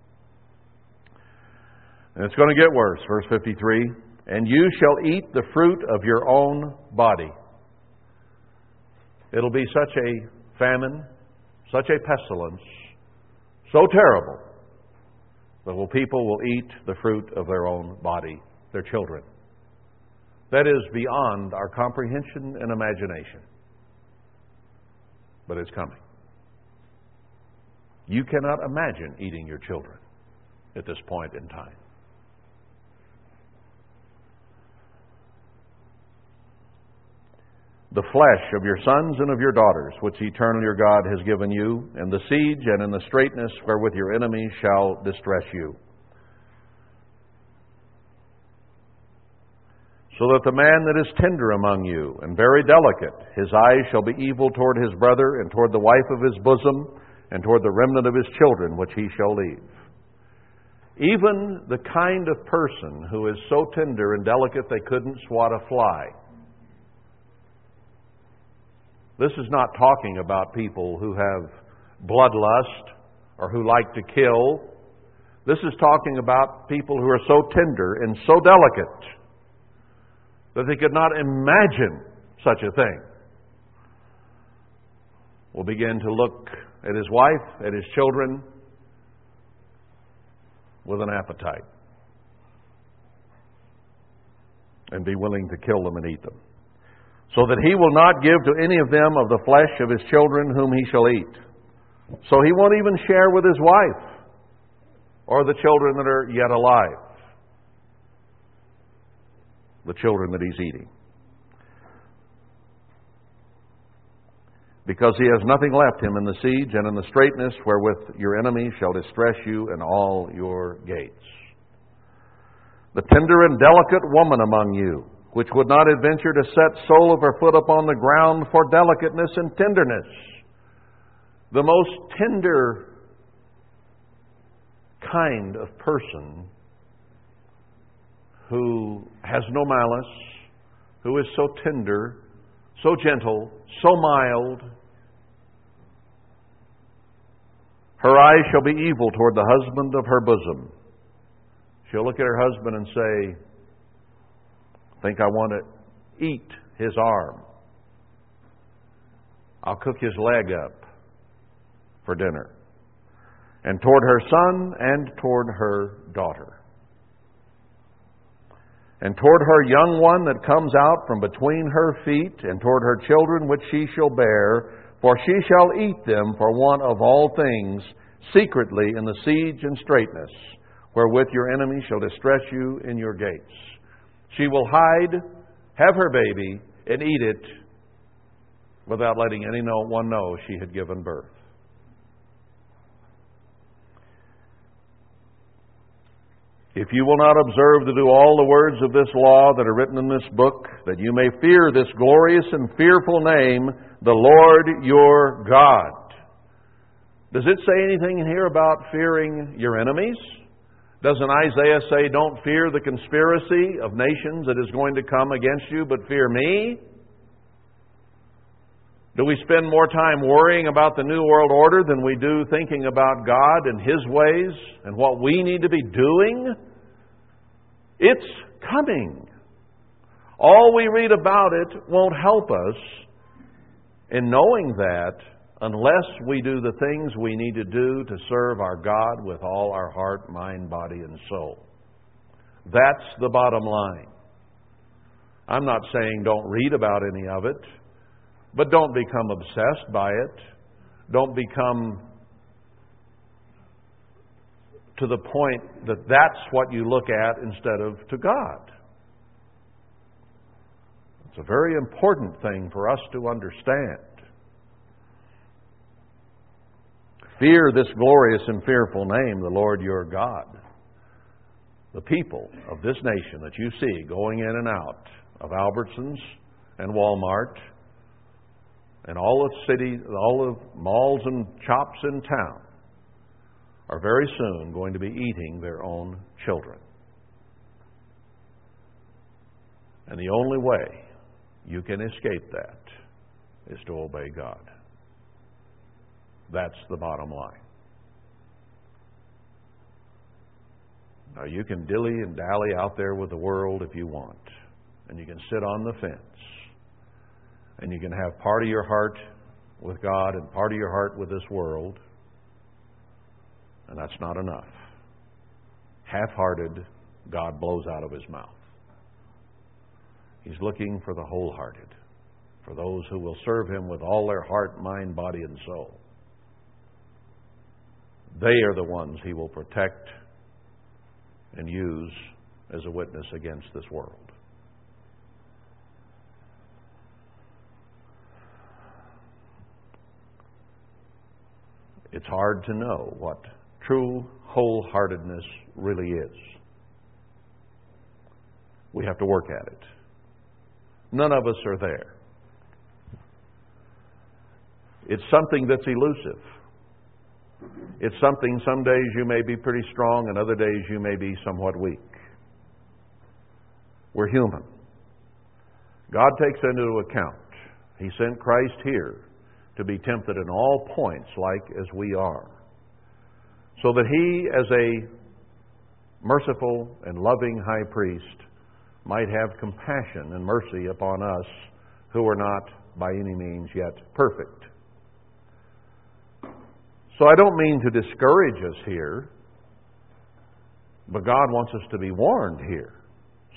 And it's going to get worse. Verse 53 And you shall eat the fruit of your own body. It'll be such a famine such a pestilence, so terrible, that people will eat the fruit of their own body, their children. That is beyond our comprehension and imagination. But it's coming. You cannot imagine eating your children at this point in time. The flesh of your sons and of your daughters, which eternal your God has given you, in the siege and in the straitness wherewith your enemies shall distress you. So that the man that is tender among you and very delicate, his eyes shall be evil toward his brother and toward the wife of his bosom and toward the remnant of his children, which he shall leave. Even the kind of person who is so tender and delicate they couldn't swat a fly this is not talking about people who have bloodlust or who like to kill. This is talking about people who are so tender and so delicate that they could not imagine such a thing. Will begin to look at his wife, at his children, with an appetite and be willing to kill them and eat them so that he will not give to any of them of the flesh of his children whom he shall eat. So he won't even share with his wife or the children that are yet alive, the children that he's eating. Because he has nothing left him in the siege and in the straitness wherewith your enemies shall distress you in all your gates. the tender and delicate woman among you, which would not adventure to set sole of her foot upon the ground for delicateness and tenderness. The most tender kind of person who has no malice, who is so tender, so gentle, so mild. Her eyes shall be evil toward the husband of her bosom. She'll look at her husband and say, think I want to eat his arm. I'll cook his leg up for dinner. And toward her son and toward her daughter and toward her young one that comes out from between her feet, and toward her children which she shall bear, for she shall eat them for want of all things, secretly in the siege and straitness, wherewith your enemies shall distress you in your gates. She will hide, have her baby, and eat it without letting any one know she had given birth. If you will not observe to do all the words of this law that are written in this book, that you may fear this glorious and fearful name, the Lord your God. Does it say anything in here about fearing your enemies? Doesn't Isaiah say, Don't fear the conspiracy of nations that is going to come against you, but fear me? Do we spend more time worrying about the New World Order than we do thinking about God and His ways and what we need to be doing? It's coming. All we read about it won't help us in knowing that unless we do the things we need to do to serve our God with all our heart, mind, body, and soul. That's the bottom line. I'm not saying don't read about any of it. But don't become obsessed by it. Don't become to the point that that's what you look at instead of to God. It's a very important thing for us to understand. Fear this glorious and fearful name, the Lord your God. The people of this nation that you see going in and out of Albertsons and Walmart and all the city, all the malls and shops in town are very soon going to be eating their own children. And the only way you can escape that is to obey God. That's the bottom line. Now, you can dilly and dally out there with the world if you want, and you can sit on the fence and you can have part of your heart with God and part of your heart with this world, and that's not enough. Half hearted, God blows out of his mouth. He's looking for the wholehearted, for those who will serve him with all their heart, mind, body, and soul. They are the ones he will protect and use as a witness against this world. it's hard to know what true wholeheartedness really is. We have to work at it. None of us are there. It's something that's elusive. It's something some days you may be pretty strong and other days you may be somewhat weak. We're human. God takes into account. He sent Christ here to be tempted in all points like as we are, so that he, as a merciful and loving high priest, might have compassion and mercy upon us who are not by any means yet perfect. So I don't mean to discourage us here, but God wants us to be warned here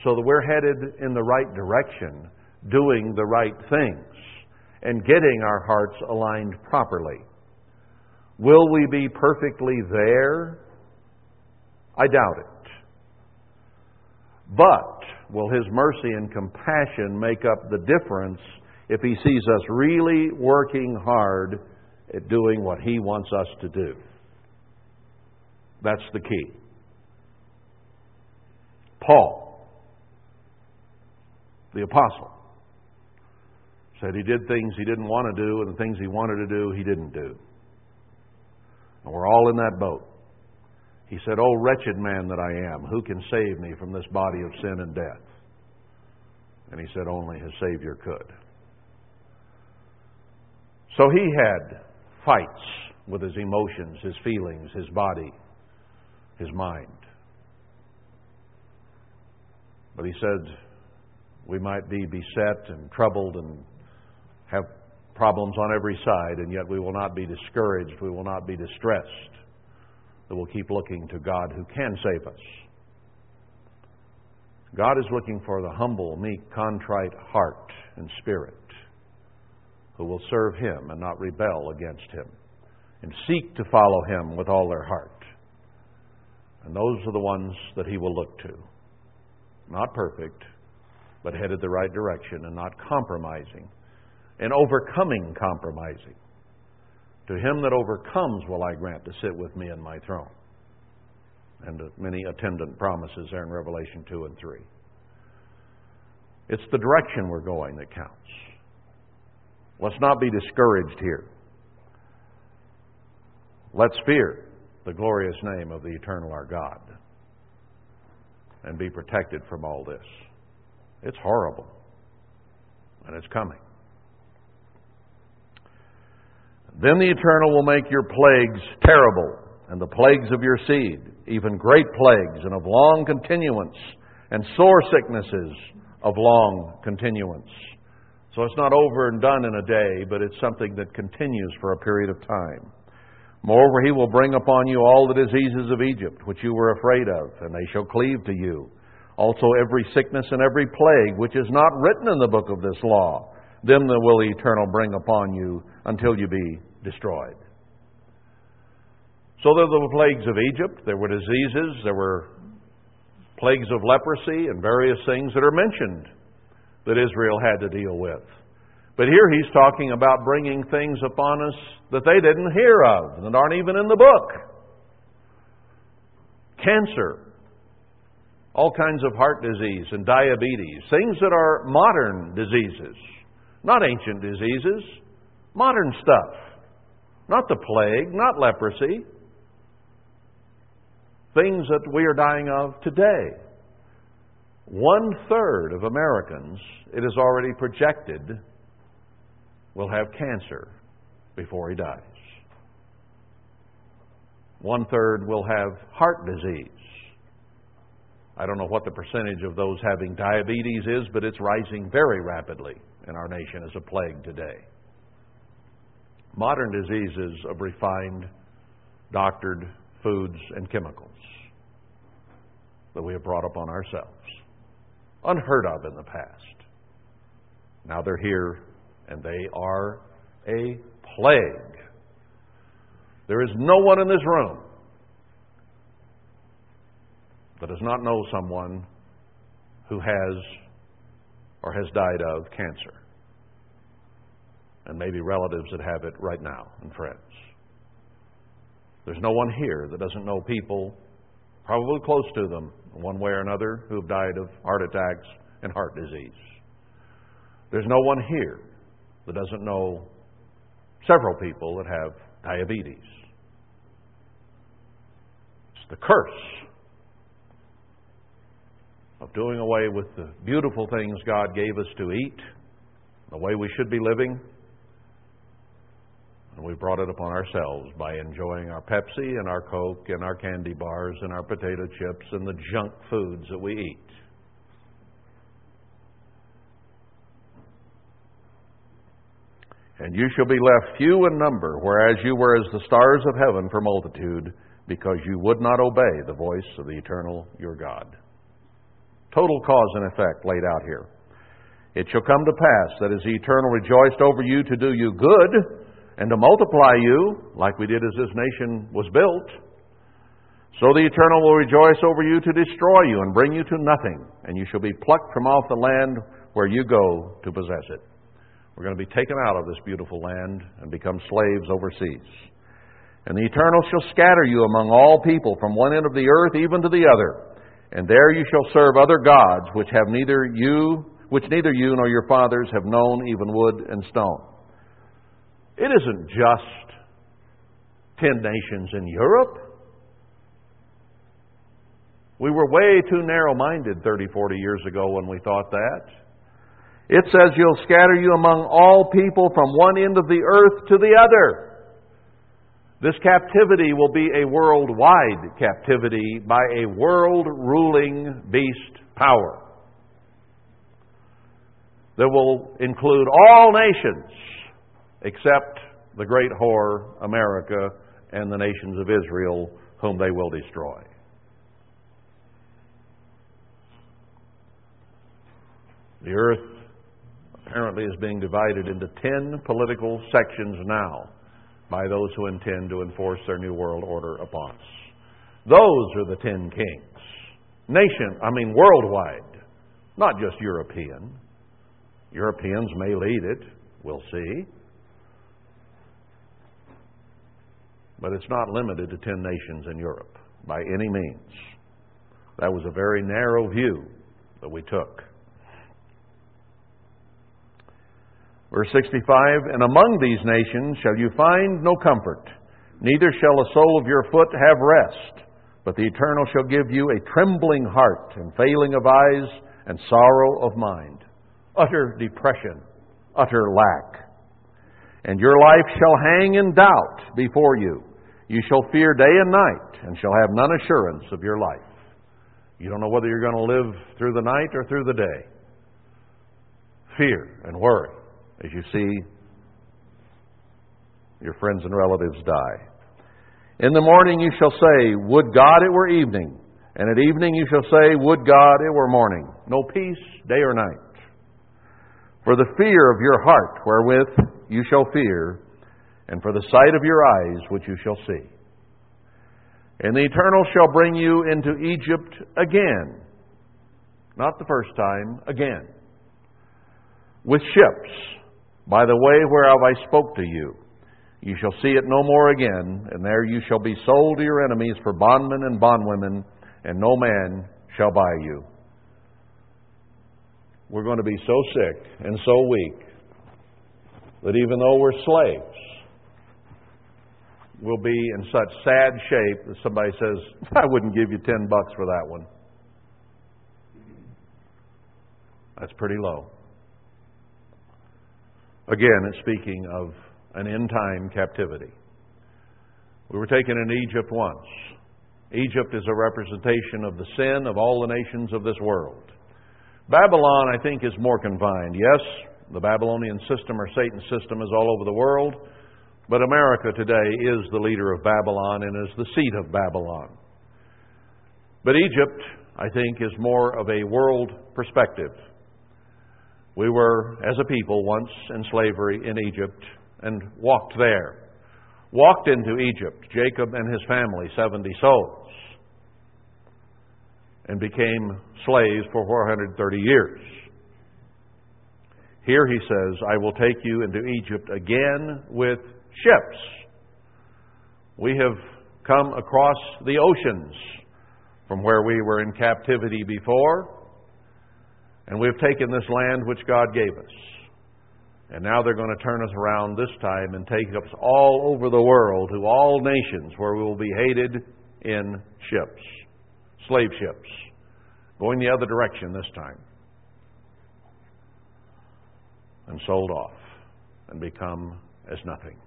so that we're headed in the right direction, doing the right things and getting our hearts aligned properly. Will we be perfectly there? I doubt it. But will His mercy and compassion make up the difference if He sees us really working hard at doing what He wants us to do? That's the key. Paul, the apostle, said he did things he didn't want to do, and the things he wanted to do, he didn't do. And we're all in that boat. He said, Oh, wretched man that I am, who can save me from this body of sin and death? And he said, Only his Savior could. So he had fights with his emotions, his feelings, his body, his mind. But he said, we might be beset and troubled and have problems on every side, and yet we will not be discouraged, we will not be distressed, that we'll keep looking to God who can save us. God is looking for the humble, meek, contrite heart and spirit who will serve Him and not rebel against Him and seek to follow Him with all their heart. And those are the ones that He will look to. Not perfect, but headed the right direction and not compromising and overcoming compromising. To him that overcomes will I grant to sit with me in my throne. And many attendant promises there in Revelation 2 and 3. It's the direction we're going that counts. Let's not be discouraged here. Let's fear the glorious name of the eternal our God and be protected from all this. It's horrible, and it's coming. Then the Eternal will make your plagues terrible, and the plagues of your seed, even great plagues, and of long continuance, and sore sicknesses of long continuance. So it's not over and done in a day, but it's something that continues for a period of time. Moreover, he will bring upon you all the diseases of Egypt, which you were afraid of, and they shall cleave to you. Also, every sickness and every plague, which is not written in the book of this law them the will eternal bring upon you until you be destroyed. So there were plagues of Egypt, there were diseases, there were plagues of leprosy, and various things that are mentioned that Israel had to deal with. But here he's talking about bringing things upon us that they didn't hear of, that aren't even in the book. Cancer, all kinds of heart disease and diabetes, things that are modern diseases. Not ancient diseases, modern stuff. Not the plague, not leprosy. Things that we are dying of today. One third of Americans, it is already projected, will have cancer before he dies. One third will have heart disease. I don't know what the percentage of those having diabetes is, but it's rising very rapidly in our nation as a plague today. Modern diseases of refined, doctored foods and chemicals that we have brought upon ourselves, unheard of in the past. Now they're here, and they are a plague. There is no one in this room that does not know someone who has or has died of cancer. And maybe relatives that have it right now and friends. There's no one here that doesn't know people, probably close to them, one way or another, who have died of heart attacks and heart disease. There's no one here that doesn't know several people that have diabetes. It's the curse of doing away with the beautiful things God gave us to eat, the way we should be living. And we brought it upon ourselves by enjoying our Pepsi and our Coke and our candy bars and our potato chips and the junk foods that we eat. And you shall be left few in number, whereas you were as the stars of heaven for multitude, because you would not obey the voice of the eternal your God. Total cause and effect laid out here. It shall come to pass that as the eternal rejoiced over you to do you good and to multiply you, like we did as this nation was built, so the eternal will rejoice over you to destroy you and bring you to nothing, and you shall be plucked from off the land where you go to possess it. We're going to be taken out of this beautiful land and become slaves overseas. And the eternal shall scatter you among all people from one end of the earth even to the other And there you shall serve other gods which have neither you which neither you nor your fathers have known, even wood and stone. It isn't just ten nations in Europe. We were way too narrow minded 30, 40 years ago when we thought that. It says, You'll scatter you among all people from one end of the earth to the other. This captivity will be a worldwide captivity by a world ruling beast power that will include all nations except the great whore, America, and the nations of Israel, whom they will destroy. The earth apparently is being divided into ten political sections now by those who intend to enforce their new world order upon us. Those are the ten kings. Nation, I mean worldwide, not just European. Europeans may lead it, we'll see. But it's not limited to ten nations in Europe by any means. That was a very narrow view that we took. Verse 65 And among these nations shall you find no comfort, neither shall a sole of your foot have rest, but the Eternal shall give you a trembling heart, and failing of eyes, and sorrow of mind, utter depression, utter lack. And your life shall hang in doubt before you. You shall fear day and night, and shall have none assurance of your life. You don't know whether you're going to live through the night or through the day. Fear and worry as you see your friends and relatives die. In the morning you shall say, Would God it were evening. And at evening you shall say, Would God it were morning. No peace, day or night. For the fear of your heart wherewith you shall fear, and for the sight of your eyes which you shall see. And the Eternal shall bring you into Egypt again. Not the first time, again. With ships by the way whereof I spoke to you. You shall see it no more again, and there you shall be sold to your enemies for bondmen and bondwomen, and no man shall buy you. We're going to be so sick and so weak that even though we're slaves, we'll be in such sad shape that somebody says, [laughs] I wouldn't give you 10 bucks for that one. That's pretty low. Again, it's speaking of an end time captivity. We were taken in Egypt once. Egypt is a representation of the sin of all the nations of this world. Babylon, I think, is more confined. Yes, the Babylonian system or Satan's system is all over the world, but America today is the leader of Babylon and is the seat of Babylon. But Egypt, I think, is more of a world perspective. We were, as a people, once in slavery in Egypt and walked there. Walked into Egypt, Jacob and his family, 70 souls, and became slaves for 430 years. Here he says, I will take you into Egypt again with ships. We have come across the oceans from where we were in captivity before and we've taken this land which God gave us. And now they're going to turn us around this time and take us all over the world to all nations where we will be hated in ships, slave ships, going the other direction this time, and sold off and become as nothing.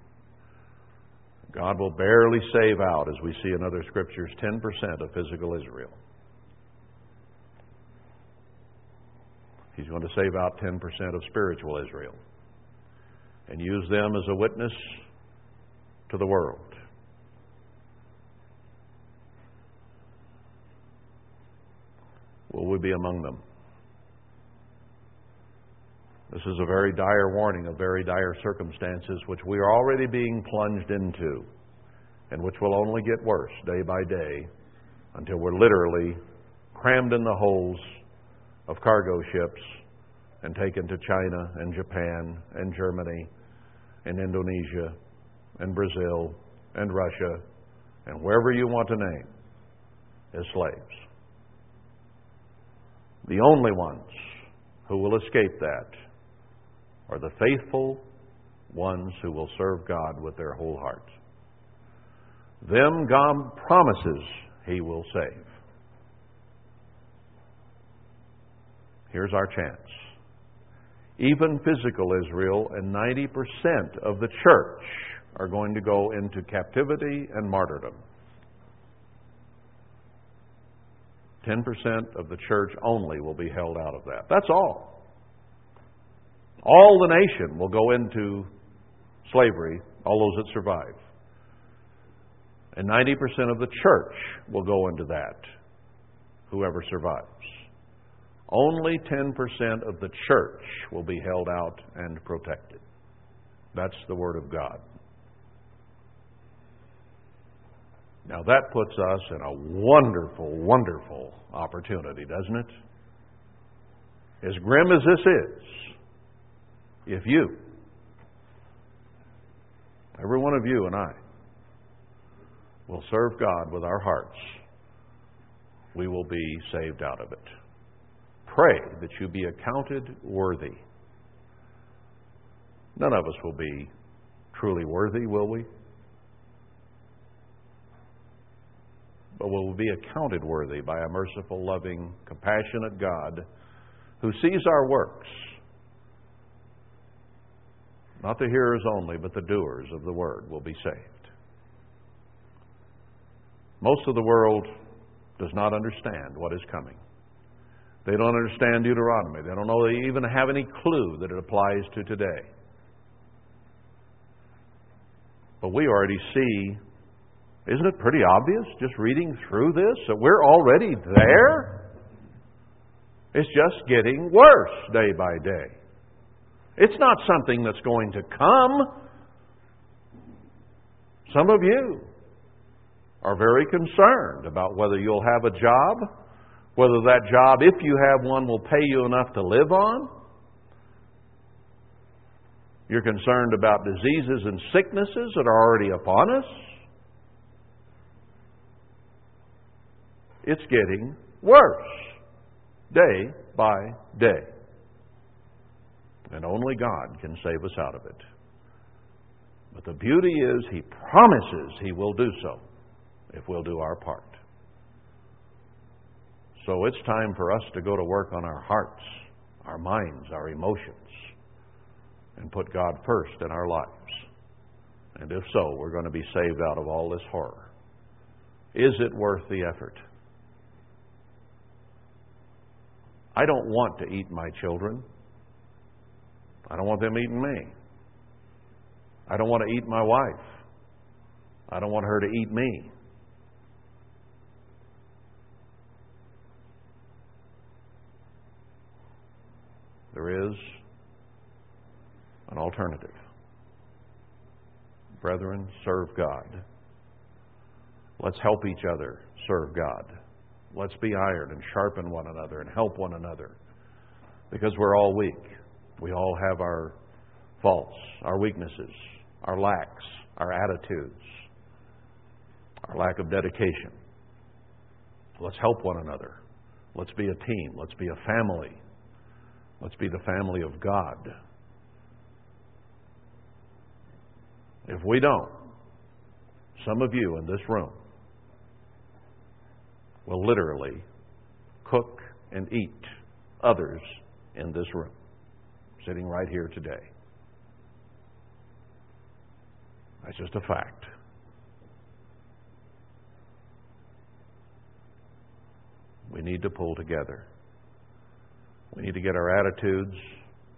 God will barely save out, as we see in other scriptures, 10% of physical Israel. He's going to save out 10% of spiritual Israel and use them as a witness to the world. Will we be among them? This is a very dire warning of very dire circumstances which we are already being plunged into and which will only get worse day by day until we're literally crammed in the holes of cargo ships and taken to China and Japan and Germany and Indonesia and Brazil and Russia and wherever you want to name as slaves. The only ones who will escape that are the faithful ones who will serve God with their whole heart. Them God promises He will save. Here's our chance. Even physical Israel and 90% of the church are going to go into captivity and martyrdom. 10% of the church only will be held out of that. That's all. All the nation will go into slavery, all those that survive. And 90% of the church will go into that, whoever survives. Only 10% of the church will be held out and protected. That's the Word of God. Now that puts us in a wonderful, wonderful opportunity, doesn't it? As grim as this is, if you, every one of you and I, will serve God with our hearts, we will be saved out of it. Pray that you be accounted worthy. None of us will be truly worthy, will we? but we will be accounted worthy by a merciful, loving, compassionate God who sees our works. Not the hearers only, but the doers of the word will be saved. Most of the world does not understand what is coming. They don't understand Deuteronomy. They don't know they even have any clue that it applies to today. But we already see isn't it pretty obvious just reading through this that we're already there? It's just getting worse day by day. It's not something that's going to come. Some of you are very concerned about whether you'll have a job, whether that job, if you have one, will pay you enough to live on. You're concerned about diseases and sicknesses that are already upon us. It's getting worse day by day. And only God can save us out of it. But the beauty is, He promises He will do so if we'll do our part. So it's time for us to go to work on our hearts, our minds, our emotions, and put God first in our lives. And if so, we're going to be saved out of all this horror. Is it worth the effort? I don't want to eat my children. I don't want them eating me. I don't want to eat my wife. I don't want her to eat me. There is an alternative. Brethren, serve God. Let's help each other serve God. Let's be iron and sharpen one another and help one another because we're all weak. We all have our faults, our weaknesses, our lacks, our attitudes, our lack of dedication. Let's help one another. Let's be a team. Let's be a family. Let's be the family of God. If we don't, some of you in this room will literally cook and eat others in this room, sitting right here today. That's just a fact. We need to pull together. We need to get our attitudes,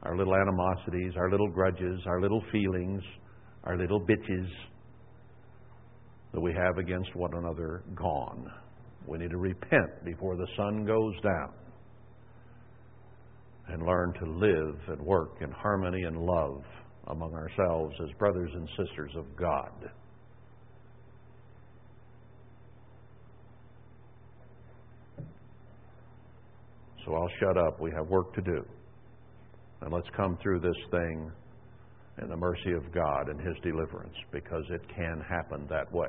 our little animosities, our little grudges, our little feelings, our little bitches that we have against one another gone. We need to repent before the sun goes down and learn to live and work in harmony and love among ourselves as brothers and sisters of God. So I'll shut up. We have work to do. And let's come through this thing in the mercy of God and His deliverance because it can happen that way.